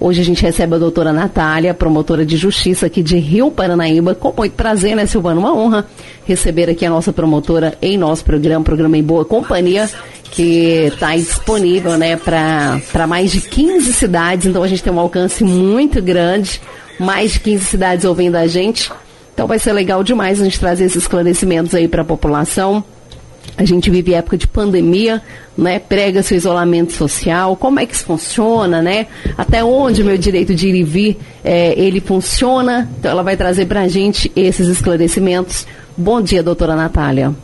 Hoje a gente recebe a doutora Natália, promotora de justiça aqui de Rio Paranaíba. Com muito prazer, né, Silvana? Uma honra receber aqui a nossa promotora em nosso programa, programa em boa companhia, que está disponível, né, para mais de 15 cidades. Então a gente tem um alcance muito grande, mais de 15 cidades ouvindo a gente. Então vai ser legal demais a gente trazer esses esclarecimentos aí para a população. A gente vive época de pandemia, né? Prega seu isolamento social, como é que isso funciona, né? Até onde o meu direito de ir e vir é, ele funciona? Então ela vai trazer para a gente esses esclarecimentos. Bom dia, doutora Natália.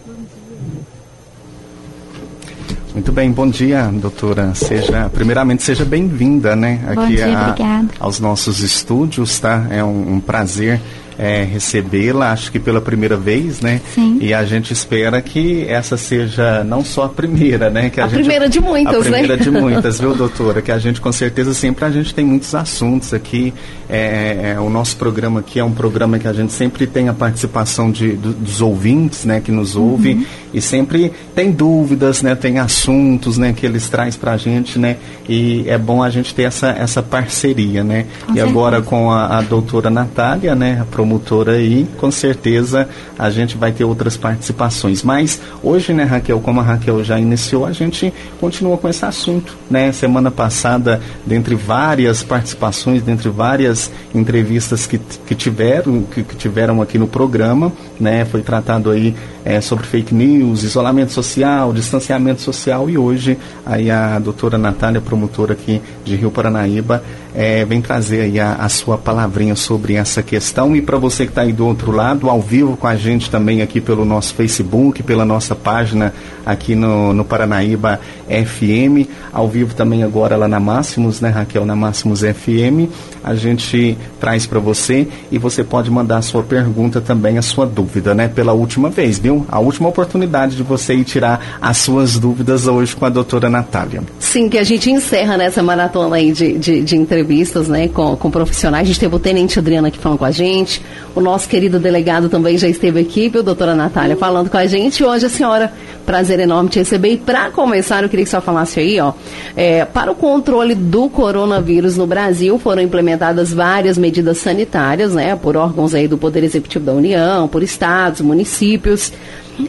Muito bem, bom dia, doutora. Seja, primeiramente, seja bem-vinda, né, aqui dia, a, aos nossos estúdios, tá? É um, um prazer é, recebê-la, acho que pela primeira vez, né? Sim. E a gente espera que essa seja não só a primeira, né? Que a, a gente, primeira de muitas, né? A primeira né? de muitas, viu, doutora? Que a gente, com certeza, sempre a gente tem muitos assuntos aqui. É, é, o nosso programa aqui é um programa que a gente sempre tem a participação de, do, dos ouvintes, né? Que nos ouvem uhum. e sempre tem dúvidas, né? Tem assuntos, né? Que eles trazem pra gente, né? E é bom a gente ter essa, essa parceria, né? Com e certeza. agora com a, a doutora Natália, né? A promotora aí, com certeza a gente vai ter outras participações. Mas hoje, né, Raquel, como a Raquel já iniciou, a gente continua com esse assunto, né? Semana passada, dentre várias participações, dentre várias entrevistas que, que tiveram, que, que tiveram aqui no programa, né? Foi tratado aí é, sobre fake news, isolamento social, distanciamento social e hoje aí a doutora Natália, promotora aqui de Rio Paranaíba, é, vem trazer aí a, a, sua palavrinha sobre essa questão. E para você que está aí do outro lado, ao vivo com a gente também aqui pelo nosso Facebook, pela nossa página aqui no, no Paranaíba FM, ao vivo também agora lá na Máximos, né, Raquel, na Máximos FM, a gente traz para você e você pode mandar a sua pergunta também, a sua dúvida, né, pela última vez, viu? A última oportunidade de você ir tirar as suas dúvidas hoje com a doutora Natália. Sim, que a gente encerra nessa maratona aí de, de, de entrevistas entrevistas né, com, com profissionais. A gente teve o Tenente Adriana aqui falando com a gente, o nosso querido delegado também já esteve aqui, viu, doutora Natália, falando com a gente. Hoje a senhora, prazer enorme te receber. E para começar, eu queria que você falasse aí, ó, é, para o controle do coronavírus no Brasil foram implementadas várias medidas sanitárias, né, por órgãos aí do Poder Executivo da União, por estados, municípios.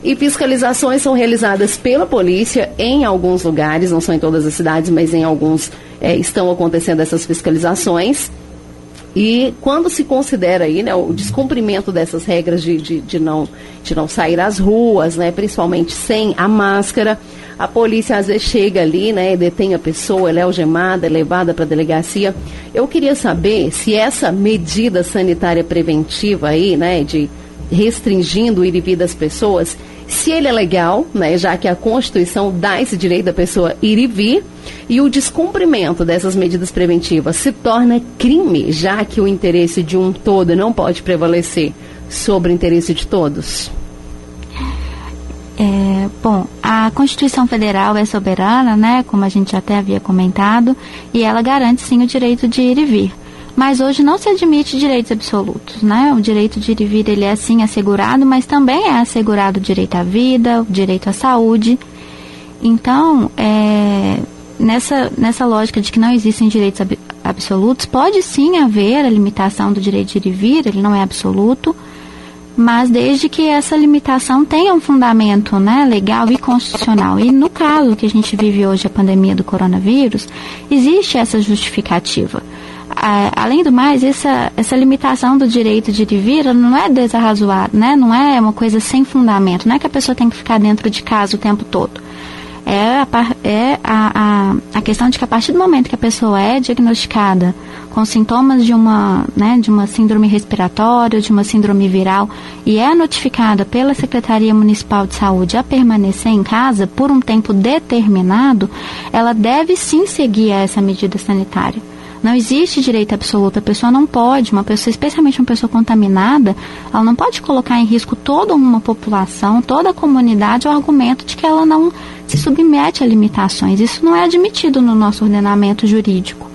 E fiscalizações são realizadas pela polícia em alguns lugares, não são em todas as cidades, mas em alguns é, estão acontecendo essas fiscalizações. E quando se considera aí, né, o descumprimento dessas regras de, de, de, não, de não sair às ruas, né, principalmente sem a máscara, a polícia às vezes chega ali, né, detém a pessoa, ela é algemada, é levada para a delegacia. Eu queria saber se essa medida sanitária preventiva aí, né, de restringindo o vir das pessoas, se ele é legal, né, já que a Constituição dá esse direito da pessoa ir e vir, e o descumprimento dessas medidas preventivas se torna crime, já que o interesse de um todo não pode prevalecer sobre o interesse de todos? É, bom, a Constituição Federal é soberana, né, como a gente até havia comentado, e ela garante sim o direito de ir e vir mas hoje não se admite direitos absolutos, né? O direito de ir e vir ele é sim assegurado, mas também é assegurado o direito à vida, o direito à saúde. Então, é, nessa, nessa lógica de que não existem direitos ab absolutos, pode sim haver a limitação do direito de ir e vir, ele não é absoluto, mas desde que essa limitação tenha um fundamento né, legal e constitucional. E no caso que a gente vive hoje, a pandemia do coronavírus, existe essa justificativa além do mais, essa, essa limitação do direito de ir e vir não é desarrazoada, né? Não é uma coisa sem fundamento. Não é que a pessoa tem que ficar dentro de casa o tempo todo. É, a, é a, a, a questão de que a partir do momento que a pessoa é diagnosticada com sintomas de uma, né, de uma síndrome respiratória, de uma síndrome viral, e é notificada pela Secretaria Municipal de Saúde a permanecer em casa por um tempo determinado, ela deve sim seguir essa medida sanitária. Não existe direito absoluto. A pessoa não pode, uma pessoa, especialmente uma pessoa contaminada, ela não pode colocar em risco toda uma população, toda a comunidade, o argumento de que ela não se submete a limitações. Isso não é admitido no nosso ordenamento jurídico.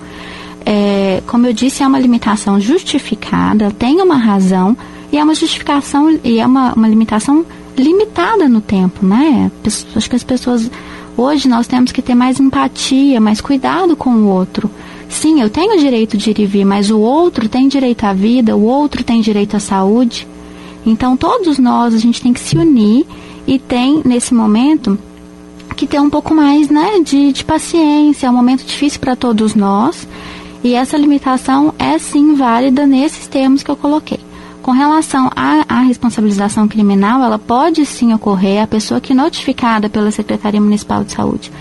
É, como eu disse, é uma limitação justificada, tem uma razão e é uma justificação e é uma, uma limitação limitada no tempo, né? Acho que as pessoas hoje nós temos que ter mais empatia, mais cuidado com o outro Sim, eu tenho direito de ir e vir, mas o outro tem direito à vida, o outro tem direito à saúde. Então, todos nós, a gente tem que se unir e tem, nesse momento, que ter um pouco mais né, de, de paciência. É um momento difícil para todos nós. E essa limitação é sim válida nesses termos que eu coloquei. Com relação à, à, responsabilização criminal, ela pode sim ocorrer a pessoa que notificada pela Secretaria Municipal de Saúde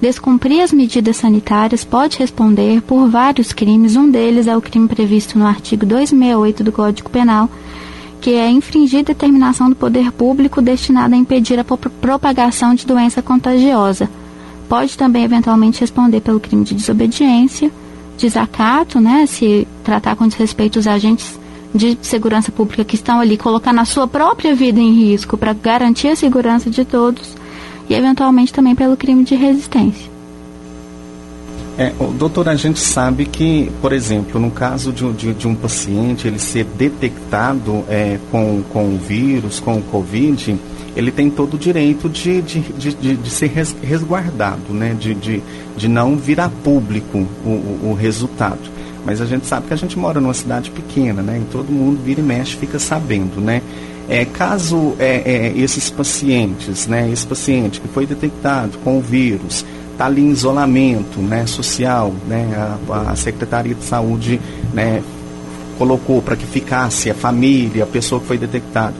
descumprir as medidas sanitárias pode responder por vários crimes. Um deles é o crime previsto no artigo 268 do Código Penal, que é infringir determinação do poder público destinada a impedir a propagação de doença contagiosa. Pode também eventualmente responder pelo crime de desobediência, desacato, né, se tratar com desrespeito os agentes de segurança pública que estão ali colocando a sua própria vida em risco para garantir a segurança de todos e eventualmente também pelo crime de resistência. É, doutor, a gente sabe que, por exemplo, no caso de, de, de um paciente ele ser detectado é, com, com o vírus, com o Covid, ele tem todo o direito de, de, de, de ser resguardado, né? de, de, de não virar público o, o, resultado. Mas a gente sabe que a gente mora numa cidade pequena, né? E todo mundo vira e mexe fica sabendo, né? É, caso é, é, esses pacientes, né? Esse paciente que foi detectado com o vírus, está ali em isolamento né, social, né, a, a Secretaria de Saúde né, colocou para que ficasse a família, a pessoa que foi detectada.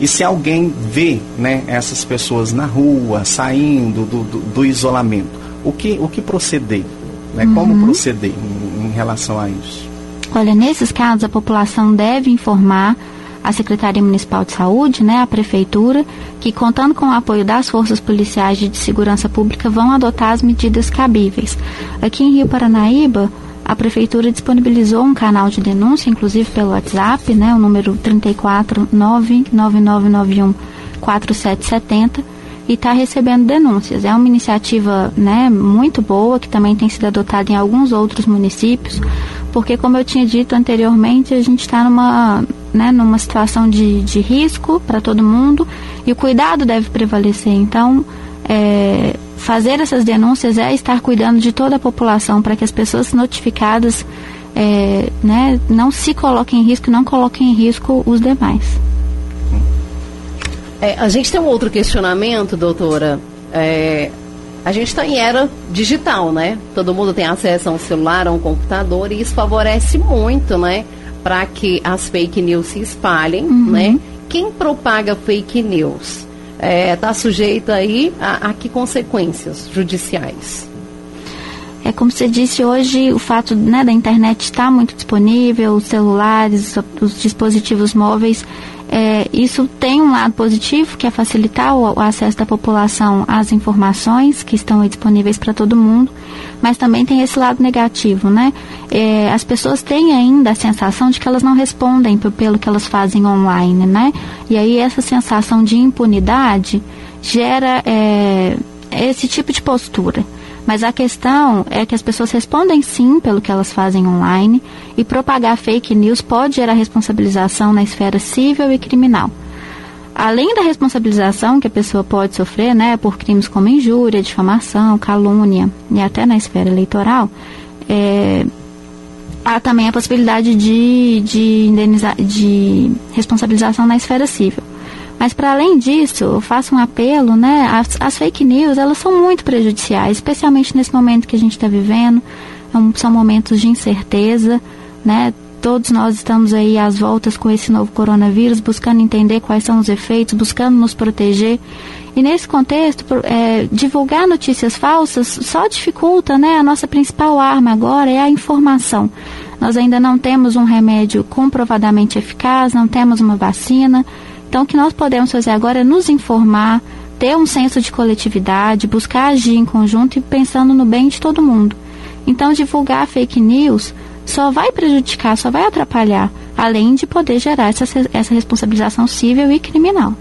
E se alguém vê né, essas pessoas na rua, saindo do, do, do isolamento, o que, o que proceder? Né? Uhum. Como proceder em, em relação a isso? Olha, nesses casos a população deve informar a Secretaria Municipal de Saúde, né, a Prefeitura, que contando com o apoio das forças policiais de segurança pública vão adotar as medidas cabíveis. Aqui em Rio Paranaíba, a Prefeitura disponibilizou um canal de denúncia, inclusive pelo WhatsApp, né, o número 3499991 4770 e está recebendo denúncias. É uma iniciativa né, muito boa, que também tem sido adotada em alguns outros municípios, porque, como eu tinha dito anteriormente, a gente está numa, né, numa situação de, de risco para todo mundo e o cuidado deve prevalecer. Então, é, fazer essas denúncias é estar cuidando de toda a população para que as pessoas notificadas é, né, não se coloquem em risco, não coloquem em risco os demais. É, a gente tem um outro questionamento, doutora. É, a gente está em era digital, né? Todo mundo tem acesso a um celular, a um computador, e isso favorece muito, né? Para que as fake news se espalhem, uhum. né? Quem propaga fake news está é, tá sujeito aí a, a que consequências judiciais? É como você disse hoje, o fato né, da internet estar muito disponível, os celulares, os dispositivos móveis é, isso tem um lado positivo, que é facilitar o, o, acesso da população às informações que estão disponíveis para todo mundo, mas também tem esse lado negativo, né? É, as pessoas têm ainda a sensação de que elas não respondem pelo que elas fazem online, né? E aí essa sensação de impunidade gera é, esse tipo de postura. Mas a questão é que as pessoas respondem sim pelo que elas fazem online e propagar fake news pode gerar responsabilização na esfera civil e criminal. Além da responsabilização que a pessoa pode sofrer, né, por crimes como injúria, difamação, calúnia e até na esfera eleitoral, é, há também a possibilidade de, de, de responsabilização na esfera civil. Mas para além disso, eu faço um apelo, né? As, as, fake news, elas são muito prejudiciais, especialmente nesse momento que a gente está vivendo. É são momentos de incerteza, né? Todos nós estamos aí às voltas com esse novo coronavírus, buscando entender quais são os efeitos, buscando nos proteger. E nesse contexto, é, divulgar notícias falsas só dificulta, né? A nossa principal arma agora é a informação. Nós ainda não temos um remédio comprovadamente eficaz, não temos uma vacina. Então, o que nós podemos fazer agora é nos informar, ter um senso de coletividade, buscar agir em conjunto e pensando no bem de todo mundo. Então, divulgar fake news só vai prejudicar, só vai atrapalhar, além de poder gerar essa, essa responsabilização civil e criminal.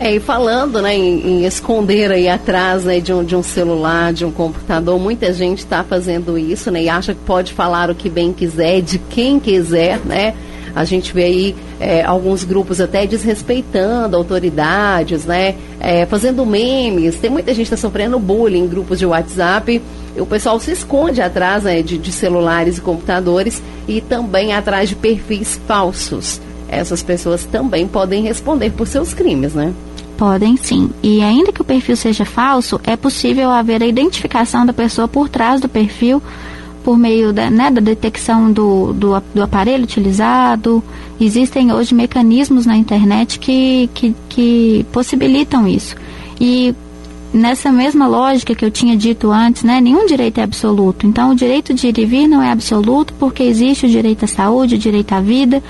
É, e falando né, em, em, esconder aí atrás né, de, um, de um celular, de um computador, muita gente está fazendo isso né, e acha que pode falar o que bem quiser, de quem quiser, né? A gente vê aí é, alguns grupos até desrespeitando autoridades, né? É, fazendo memes. Tem muita gente que está sofrendo bullying em grupos de WhatsApp. O pessoal se esconde atrás né, de, de celulares e computadores e também atrás de perfis falsos. Essas pessoas também podem responder por seus crimes, né? Podem sim. E ainda que o perfil seja falso, é possível haver a identificação da pessoa por trás do perfil por meio da, né, da detecção do, do, do, aparelho utilizado. Existem hoje mecanismos na internet que, que, que possibilitam isso. E nessa mesma lógica que eu tinha dito antes, né, nenhum direito é absoluto. Então, o direito de ir e vir não é absoluto porque existe o direito à saúde, o direito à vida,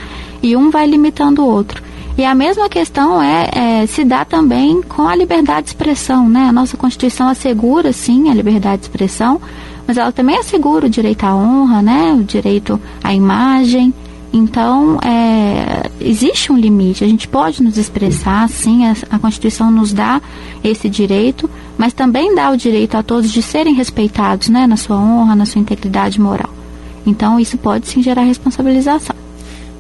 e um vai limitando o outro. E a mesma questão é, é, se dá também com a liberdade de expressão, né? A nossa Constituição assegura, sim, a liberdade de expressão, mas ela também assegura o direito à honra, né? O direito à imagem. Então, é, existe um limite. A gente pode nos expressar, sim, a, a Constituição nos dá esse direito, mas também dá o direito a todos de serem respeitados, né? Na sua honra, na sua integridade moral. Então, isso pode sim gerar responsabilização.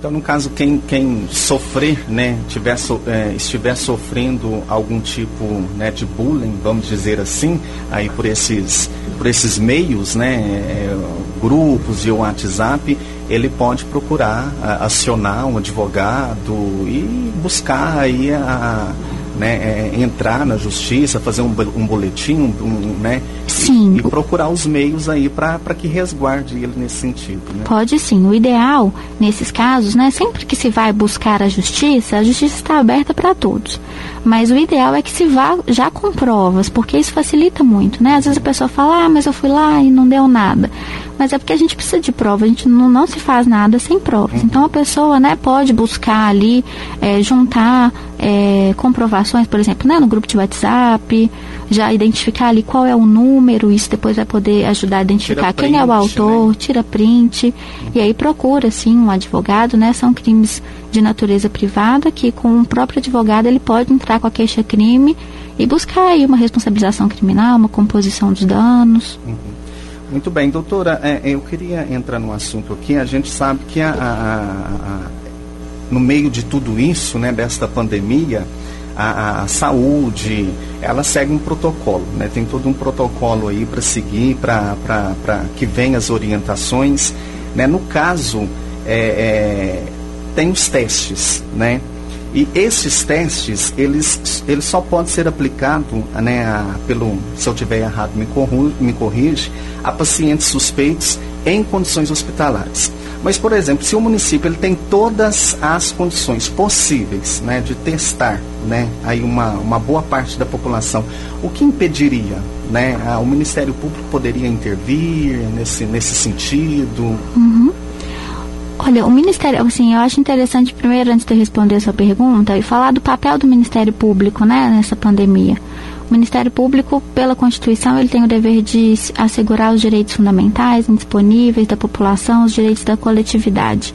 Então, no caso, quem, quem sofrer, né, tiver, so, é, estiver sofrendo algum tipo né, de bullying, vamos dizer assim, aí por esses, por esses meios, né, é, grupos e o WhatsApp, ele pode procurar acionar um advogado e buscar aí a, né, é, entrar na justiça, fazer um, um boletim, um, né, sim. E, e, procurar os meios aí para que resguarde ele nesse sentido. Né? Pode sim. O ideal, nesses casos, né, sempre que se vai buscar a justiça, a justiça está aberta para todos. Mas o ideal é que se vá já com provas, porque isso facilita muito, né? Às vezes a pessoa fala, ah, mas eu fui lá e não deu nada. Mas é porque a gente precisa de prova, a gente não, não se faz nada sem provas. Uhum. Então a pessoa, né, pode buscar ali, é, juntar é, comprovações, por exemplo, né, no grupo de WhatsApp, já identificar ali qual é o número, isso depois vai poder ajudar a identificar print, quem é o autor, né? tira print, e aí procura, assim, um advogado, né, são crimes de natureza privada que com o próprio advogado ele pode entrar com a queixa-crime e buscar aí uma responsabilização criminal, uma composição dos danos. Uhum. Muito bem, doutora, é, eu queria entrar no assunto aqui. A gente sabe que a, a, a, no meio de tudo isso, né, desta pandemia, a, a, saúde, ela segue um protocolo, né? Tem todo um protocolo aí para seguir, para que venham as orientações. Né? No caso, é, é, tem os testes, né? E esses testes, eles, eles só podem ser aplicados, né, a, pelo, se eu tiver errado, me, corru, me corrige, a pacientes suspeitos em condições hospitalares. Mas, por exemplo, se o município ele tem todas as condições possíveis né, de testar né, aí uma, uma boa parte da população, o que impediria? Né, a, o Ministério Público poderia intervir nesse, nesse sentido? Uhum. Olha, o Ministério, assim, eu acho interessante, primeiro, antes de responder a sua pergunta, e falar do papel do Ministério Público, né, nessa pandemia. O Ministério Público, pela Constituição, ele tem o dever de assegurar os direitos fundamentais, indisponíveis da população, os direitos da coletividade.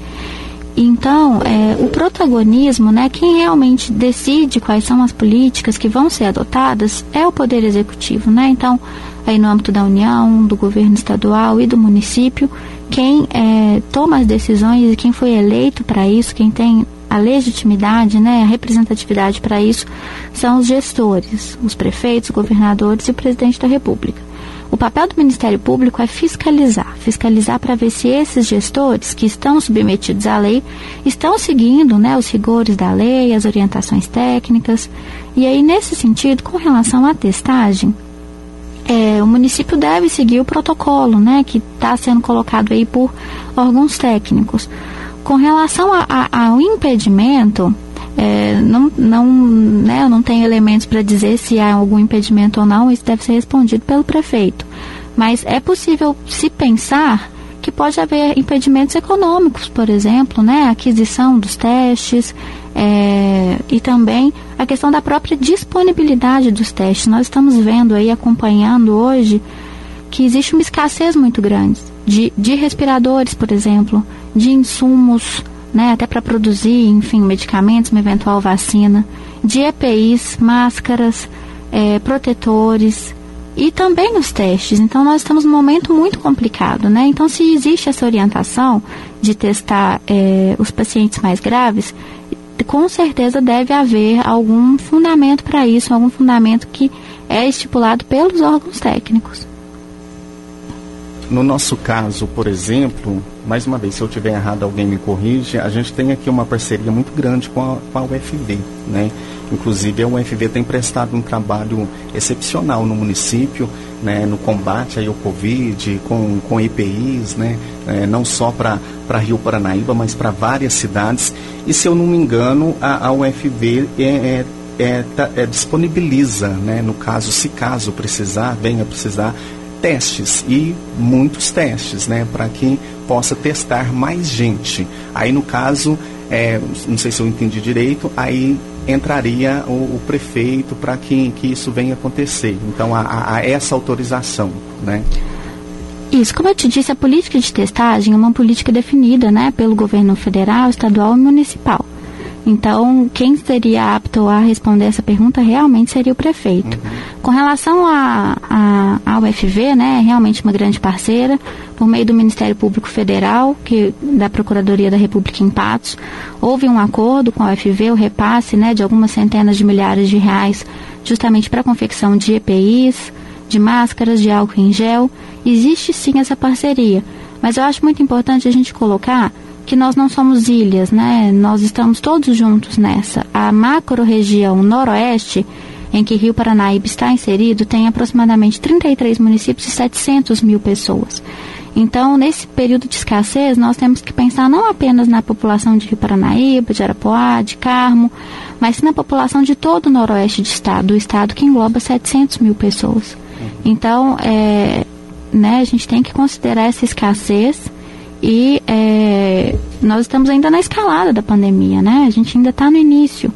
Então, é, o protagonismo, né, quem realmente decide quais são as políticas que vão ser adotadas é o Poder Executivo, né? Então, aí no âmbito da União, do governo estadual e do município, quem é, toma as decisões e quem foi eleito para isso, quem tem a legitimidade, né, a representatividade para isso, são os gestores, os prefeitos, governadores e o presidente da República. O papel do Ministério Público é fiscalizar, fiscalizar para ver se esses gestores que estão submetidos à lei estão seguindo, né, os rigores da lei, as orientações técnicas. E aí, nesse sentido, com relação à testagem, é, o município deve seguir o protocolo, né, que está sendo colocado aí por órgãos técnicos. Com relação a, a, ao impedimento, é, não, não, né, eu não tenho elementos para dizer se há algum impedimento ou não, isso deve ser respondido pelo prefeito. Mas é possível se pensar que pode haver impedimentos econômicos, por exemplo, né, a aquisição dos testes é, e também a questão da própria disponibilidade dos testes. Nós estamos vendo aí, acompanhando hoje, que existe uma escassez muito grande de, de respiradores, por exemplo, de insumos, né, até para produzir, enfim, medicamentos, uma eventual vacina, de EPIs, máscaras, é, protetores, e também nos testes. Então, nós estamos num momento muito complicado, né? Então, se existe essa orientação de testar é, os pacientes mais graves, com certeza deve haver algum fundamento para isso, algum fundamento que é estipulado pelos órgãos técnicos. No nosso caso, por exemplo, mais uma vez, se eu tiver errado, alguém me corrige, a gente tem aqui uma parceria muito grande com a, com a UFV, né? Inclusive, a UFV tem prestado um trabalho excepcional no município, né, no combate ao Covid, com, com EPIs, né, é, não só para Rio Paranaíba, mas para várias cidades. E, se eu não me engano, a, a UFV é, é, é, tá, é, disponibiliza, né, no caso, se caso precisar, venha precisar, testes e muitos testes, né, para que possa testar mais gente. Aí, no caso, é, não sei se eu entendi direito, aí entraria o, o prefeito para que, que isso venha acontecer. Então, há essa autorização, né? Isso, como eu te disse, a política de testagem é uma política definida né, pelo governo federal, estadual e municipal. Então, quem seria apto a responder essa pergunta realmente seria o prefeito. Uhum. Com relação à a, a, UFV, né, é realmente uma grande parceira, por meio do Ministério Público Federal, que da Procuradoria da República em Patos, houve um acordo com a UFV, o repasse né, de algumas centenas de milhares de reais, justamente para a confecção de EPIs, de máscaras, de álcool em gel. Existe sim essa parceria, mas eu acho muito importante a gente colocar que nós não somos ilhas, né? Nós estamos todos juntos nessa. A macro-região noroeste, em que Rio Paranaíba está inserido, tem aproximadamente 33 municípios e 700 mil pessoas. Então, nesse período de escassez, nós temos que pensar não apenas na população de Rio Paranaíba, de Arapuá, de Carmo, mas sim na população de todo o noroeste do estado, do estado que engloba 700 mil pessoas. Então, é, né, a gente tem que considerar essa escassez e é, nós estamos ainda na escalada da pandemia, né? A gente ainda está no início.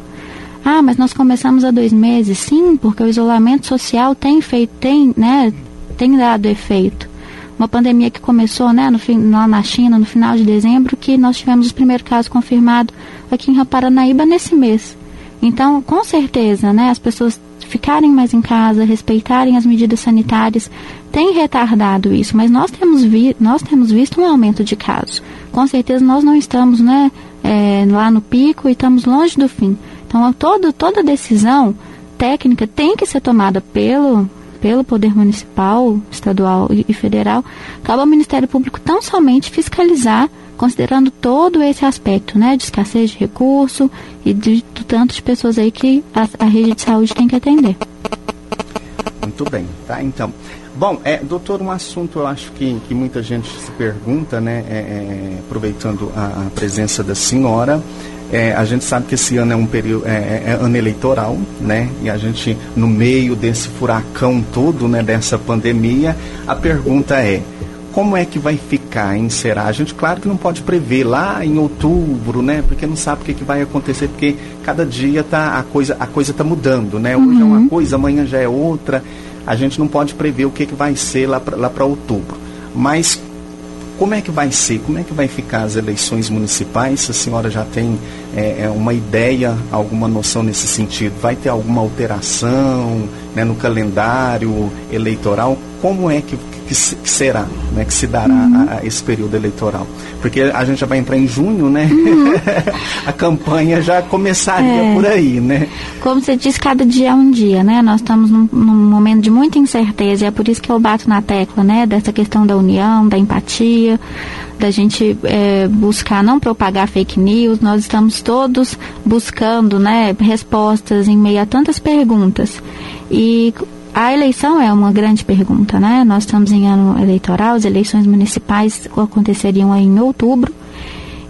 Ah, mas nós começamos há dois meses, sim, porque o isolamento social tem feito, tem, né, tem dado efeito. Uma pandemia que começou, né, no, lá na China, no final de dezembro, que nós tivemos o primeiro caso confirmado aqui em Paranaíba nesse mês. Então, com certeza, né, as pessoas ficarem mais em casa, respeitarem as medidas sanitárias, tem retardado isso, mas nós temos, vi nós temos visto um aumento de casos. Com certeza nós não estamos né, é, lá no pico e estamos longe do fim. Então todo, toda decisão técnica tem que ser tomada pelo, pelo Poder Municipal, Estadual e, Federal. Cabe ao Ministério Público tão somente fiscalizar considerando todo esse aspecto, né, de escassez de recurso e de, de pessoas aí que a, a, rede de saúde tem que atender. Muito bem, tá? Então, bom, é, doutor, um assunto eu acho que, que muita gente se pergunta, né, é, é, aproveitando a, a, presença da senhora, é, a gente sabe que esse ano é um período é, é, é, ano eleitoral, né? E a gente no meio desse furacão todo, né? Dessa pandemia, a pergunta é como é que vai ficar em Será? A gente, claro que não pode prever lá em outubro, né? Porque não sabe o que, que vai acontecer, porque cada dia tá, a coisa a coisa está mudando, né? Hoje uhum. é uma uhum. coisa, amanhã já é outra. A gente não pode prever o que, que vai ser lá para outubro. Mas como é que vai ser? Como é que vai ficar as eleições municipais? A senhora já tem é, é uma ideia, alguma noção nesse sentido? Vai ter alguma alteração né, no calendário eleitoral? Como é que que, que será, né, que se dará uhum. a, a, esse período eleitoral. Porque a gente já vai entrar em junho, né? Uhum. a campanha já começaria é. por aí, né? Como você disse, cada dia é um dia, né? Nós estamos num, num, momento de muita incerteza e é por isso que eu bato na tecla, né? Dessa questão da união, da empatia, da gente é, buscar não propagar fake news. Nós estamos todos buscando, né? Respostas em meio a tantas perguntas. E a eleição é uma grande pergunta, né? Nós estamos em ano eleitoral, as eleições municipais aconteceriam em outubro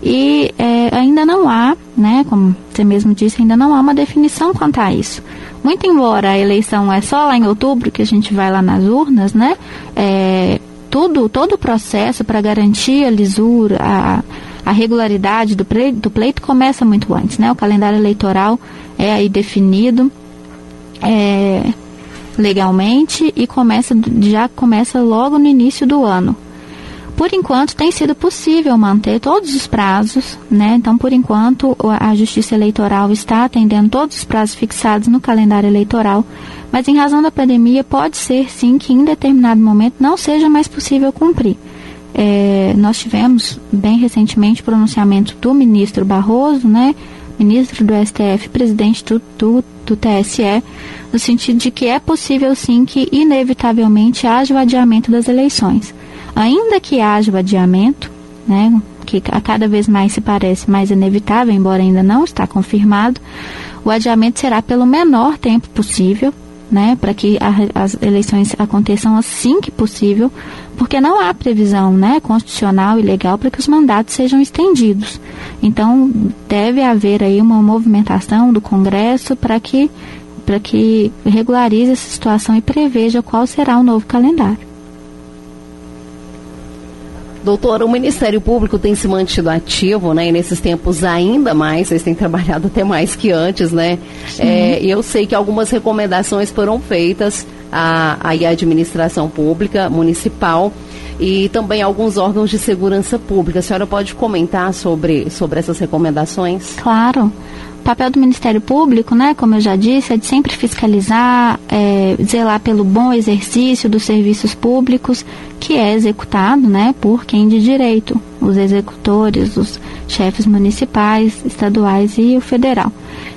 e é, ainda não há, né? Como você mesmo disse, ainda não há uma definição quanto a isso. Muito embora a eleição é só lá em outubro que a gente vai lá nas urnas, né? É, tudo, todo o processo para garantir a lisura, a, a regularidade do pleito, do pleito começa muito antes, né? O calendário eleitoral é aí definido. É, legalmente e começa já começa logo no início do ano. Por enquanto, tem sido possível manter todos os prazos, né? Então, por enquanto, a Justiça Eleitoral está atendendo todos os prazos fixados no calendário eleitoral, mas em razão da pandemia, pode ser sim que em determinado momento não seja mais possível cumprir. É, nós tivemos bem recentemente pronunciamento do ministro Barroso, né? Ministro do STF, presidente do, do, do TSE, no sentido de que é possível sim que inevitavelmente haja o adiamento das eleições. Ainda que haja o adiamento, né, que a cada vez mais se parece mais inevitável, embora ainda não está confirmado, o adiamento será pelo menor tempo possível, né, para que a, as eleições aconteçam assim que possível, porque não há previsão, né, constitucional e legal para que os mandatos sejam estendidos. Então, deve haver aí uma movimentação do Congresso para que para que regularize essa situação e preveja qual será o novo calendário. Doutora, o Ministério Público tem se mantido ativo, né? E nesses tempos ainda mais, vocês têm trabalhado até mais que antes, né? É, e eu sei que algumas recomendações foram feitas à, à administração pública municipal e também alguns órgãos de segurança pública. A senhora pode comentar sobre, sobre essas recomendações? Claro. O papel do Ministério Público, né, como eu já disse, é de sempre fiscalizar, é, zelar pelo bom exercício dos serviços públicos, que é executado né, por quem de direito, os executores, os chefes municipais, estaduais e o federal.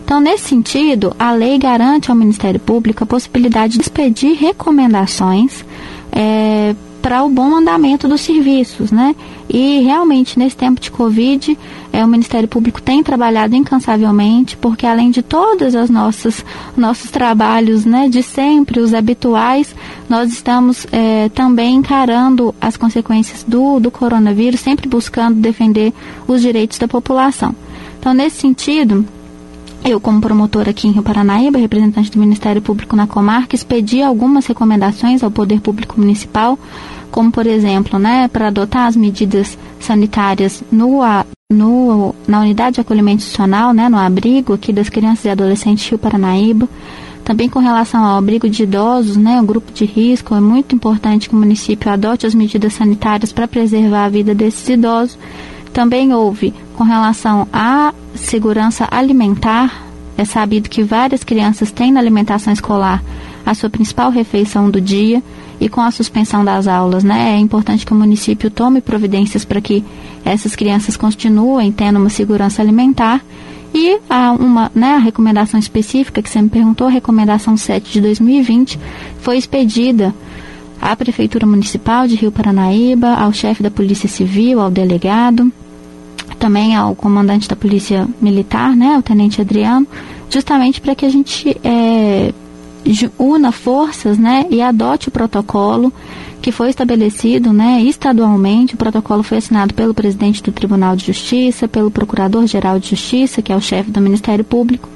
Então, nesse sentido, a lei garante ao Ministério Público a possibilidade de expedir recomendações é, para o bom andamento dos serviços, né? E realmente nesse tempo de Covid, é, o Ministério Público tem trabalhado incansavelmente, porque além de todos os nossos nossos trabalhos, né, de sempre, os habituais, nós estamos é, também encarando as consequências do, do coronavírus, sempre buscando defender os direitos da população. Então, nesse sentido, eu, como promotora aqui em Rio Paranaíba, representante do Ministério Público na comarca, expedi algumas recomendações ao Poder Público Municipal, como, por exemplo, né, para adotar as medidas sanitárias no, no, na unidade de acolhimento institucional, né, no abrigo aqui das crianças e adolescentes Rio Paranaíba. Também com relação ao abrigo de idosos, né, o grupo de risco, é muito importante que o município adote as medidas sanitárias para preservar a vida desses idosos. Também houve com relação à segurança alimentar. É sabido que várias crianças têm na alimentação escolar a sua principal refeição do dia e com a suspensão das aulas, né, é importante que o município tome providências para que essas crianças continuem tendo uma segurança alimentar. E há uma né, a recomendação específica que você me perguntou, a recomendação 7 de 2020, foi expedida à Prefeitura Municipal de Rio Paranaíba, ao chefe da Polícia Civil, ao delegado, também ao comandante da Polícia Militar, né, o Tenente Adriano, justamente para que a gente é, una forças né, e adote o protocolo que foi estabelecido né, estadualmente. O protocolo foi assinado pelo presidente do Tribunal de Justiça, pelo Procurador-Geral de Justiça, que é o chefe do Ministério Público,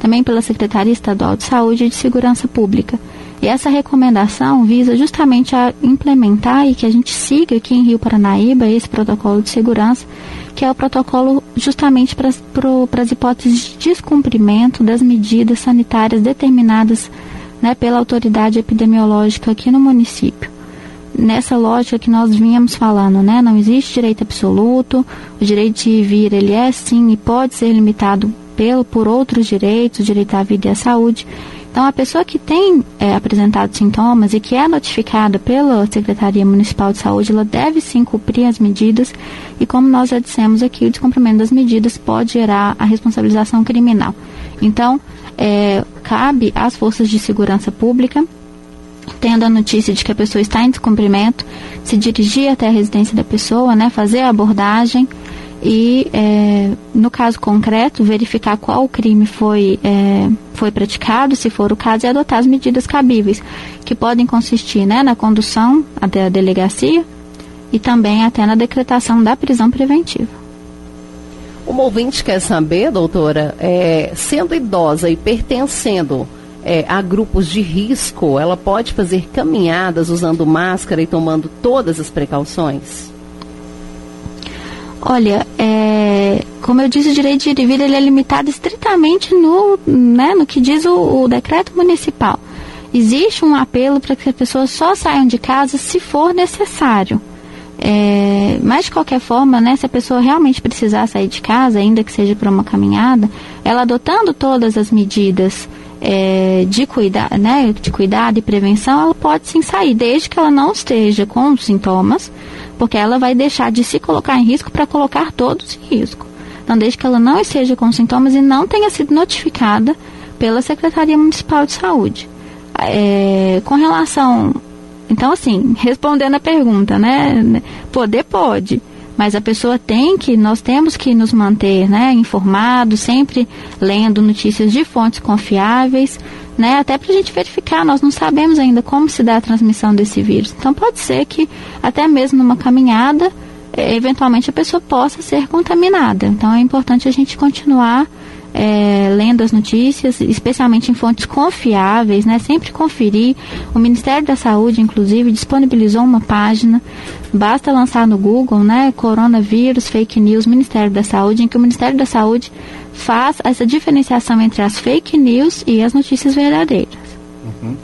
também pela Secretaria Estadual de Saúde e de Segurança Pública. E essa recomendação visa justamente a implementar e que a gente siga aqui em Rio Paranaíba esse protocolo de segurança, que é o protocolo justamente para as hipóteses de descumprimento das medidas sanitárias determinadas né, pela autoridade epidemiológica aqui no município. Nessa lógica que nós vínhamos falando, né, não existe direito absoluto, o direito de vir ele é sim e pode ser limitado pelo, por outros direitos, o direito à vida e à saúde, então, a pessoa que tem é, apresentado sintomas e que é notificada pela Secretaria Municipal de Saúde, ela deve sim cumprir as medidas e, como nós já dissemos aqui, o descumprimento das medidas pode gerar a responsabilização criminal. Então, é, cabe às forças de segurança pública tendo a notícia de que a pessoa está em descumprimento, se dirigir até a residência da pessoa, né, fazer a abordagem, e, é, no caso concreto, verificar qual crime foi, é, foi praticado, se for o caso, e adotar as medidas cabíveis, que podem consistir né, na condução até a delegacia e também até na decretação da prisão preventiva. O ouvinte quer saber, doutora, é, sendo idosa e pertencendo é, a grupos de risco, ela pode fazer caminhadas usando máscara e tomando todas as precauções? Olha, é, como eu disse, o direito de ir e vir ele é limitado estritamente no, né, no que diz o, o decreto municipal. Existe um apelo para que as pessoas só saiam de casa se for necessário. É, mas de qualquer forma, né, se a pessoa realmente precisar sair de casa, ainda que seja para uma caminhada, ela adotando todas as medidas é, de, cuida, né, de cuidado e prevenção, ela pode sim sair, desde que ela não esteja com sintomas, porque ela vai deixar de se colocar em risco para colocar todos em risco. Então, desde que ela não esteja com sintomas e não tenha sido notificada pela Secretaria Municipal de Saúde. É, com relação. Então, assim, respondendo a pergunta, né? Poder pode mas a pessoa tem que, nós temos que nos manter né, informados, sempre lendo notícias de fontes confiáveis, né, até para a gente verificar, nós não sabemos ainda como se dá a transmissão desse vírus. Então pode ser que até mesmo numa caminhada, eh, eventualmente a pessoa possa ser contaminada. Então é importante a gente continuar é, lendo as notícias, especialmente em fontes confiáveis, né? Sempre conferir. O Ministério da Saúde, inclusive, disponibilizou uma página. Basta lançar no Google, né? Coronavírus, fake news, Ministério da Saúde, em que o Ministério da Saúde faz essa diferenciação entre as fake news e as notícias verdadeiras. Uhum.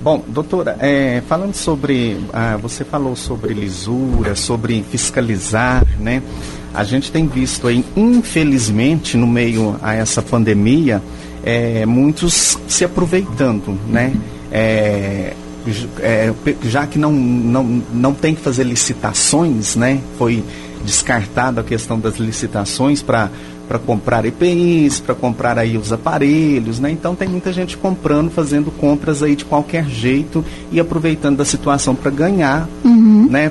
Bom, doutora, é, falando sobre, ah, você falou sobre lisura, sobre fiscalizar, né? A gente tem visto aí, infelizmente, no meio a essa pandemia, é, muitos se aproveitando, né? É, é, já que não, não, não tem que fazer licitações, né? Foi descartada a questão das licitações para para comprar EPIs, para comprar aí os aparelhos, né? Então tem muita gente comprando, fazendo compras aí de qualquer jeito e aproveitando da situação para ganhar, uhum. né?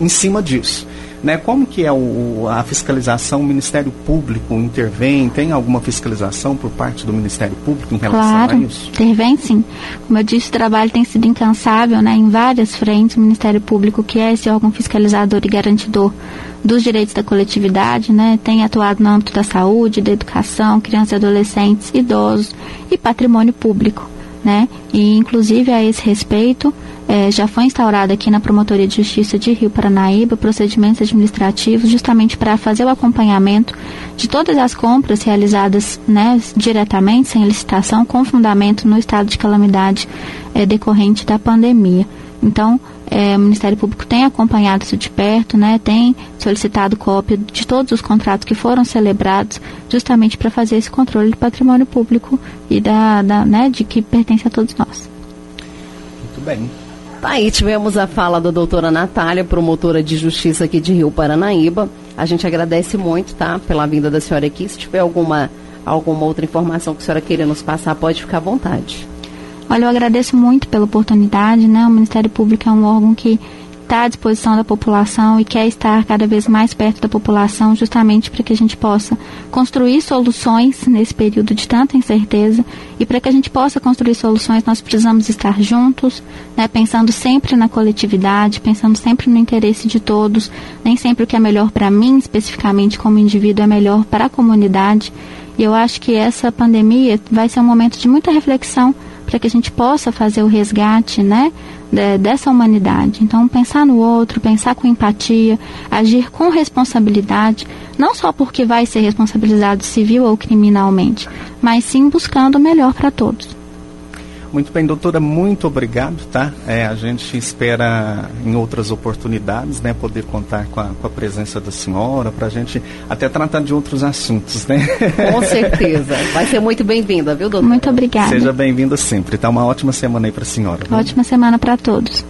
Em cima disso. Né? Como que é o, a fiscalização? O Ministério Público intervém? Tem alguma fiscalização por parte do Ministério Público em relação claro, a isso? intervém sim. Como eu disse, o trabalho tem sido incansável né, em várias frentes. O Ministério Público, que é esse órgão fiscalizador e garantidor dos direitos da coletividade, né, tem atuado no âmbito da saúde, da educação, crianças e adolescentes, idosos e patrimônio público. Né? E, inclusive, a esse respeito, é, já foi instaurado aqui na Promotoria de Justiça de Rio Paranaíba procedimentos administrativos justamente para fazer o acompanhamento de todas as compras realizadas né, diretamente, sem licitação, com fundamento no estado de calamidade é, decorrente da pandemia. Então, é, o Ministério Público tem acompanhado isso de perto, né, tem solicitado cópia de todos os contratos que foram celebrados, justamente para fazer esse controle do patrimônio público e da, da né, de que pertence a todos nós. Muito bem. Aí tivemos a fala da doutora Natália, promotora de justiça aqui de Rio Paranaíba. A gente agradece muito, tá, pela vinda da senhora aqui. Se tiver alguma, alguma outra informação que a senhora queira nos passar, pode ficar à vontade. Olha, eu agradeço muito pela oportunidade, né? O Ministério Público é um órgão que está à disposição da população e quer estar cada vez mais perto da população, justamente para que a gente possa construir soluções nesse período de tanta incerteza. E para que a gente possa construir soluções, nós precisamos estar juntos, né, pensando sempre na coletividade, pensando sempre no interesse de todos. Nem sempre o que é melhor para mim, especificamente como indivíduo, é melhor para a comunidade. E eu acho que essa pandemia vai ser um momento de muita reflexão para que a gente possa fazer o resgate, né, dessa humanidade. Então, pensar no outro, pensar com empatia, agir com responsabilidade, não só porque vai ser responsabilizado civil ou criminalmente, mas sim buscando o melhor para todos. Muito bem, doutora, muito obrigado, tá? É, a gente espera em outras oportunidades, né, poder contar com a, com a presença da senhora, para a gente até tratar de outros assuntos, né? Com certeza. Vai ser muito bem-vinda, viu, doutora? Muito obrigada. Seja bem-vinda sempre, tá? Uma ótima semana aí para a senhora. Ótima semana para todos.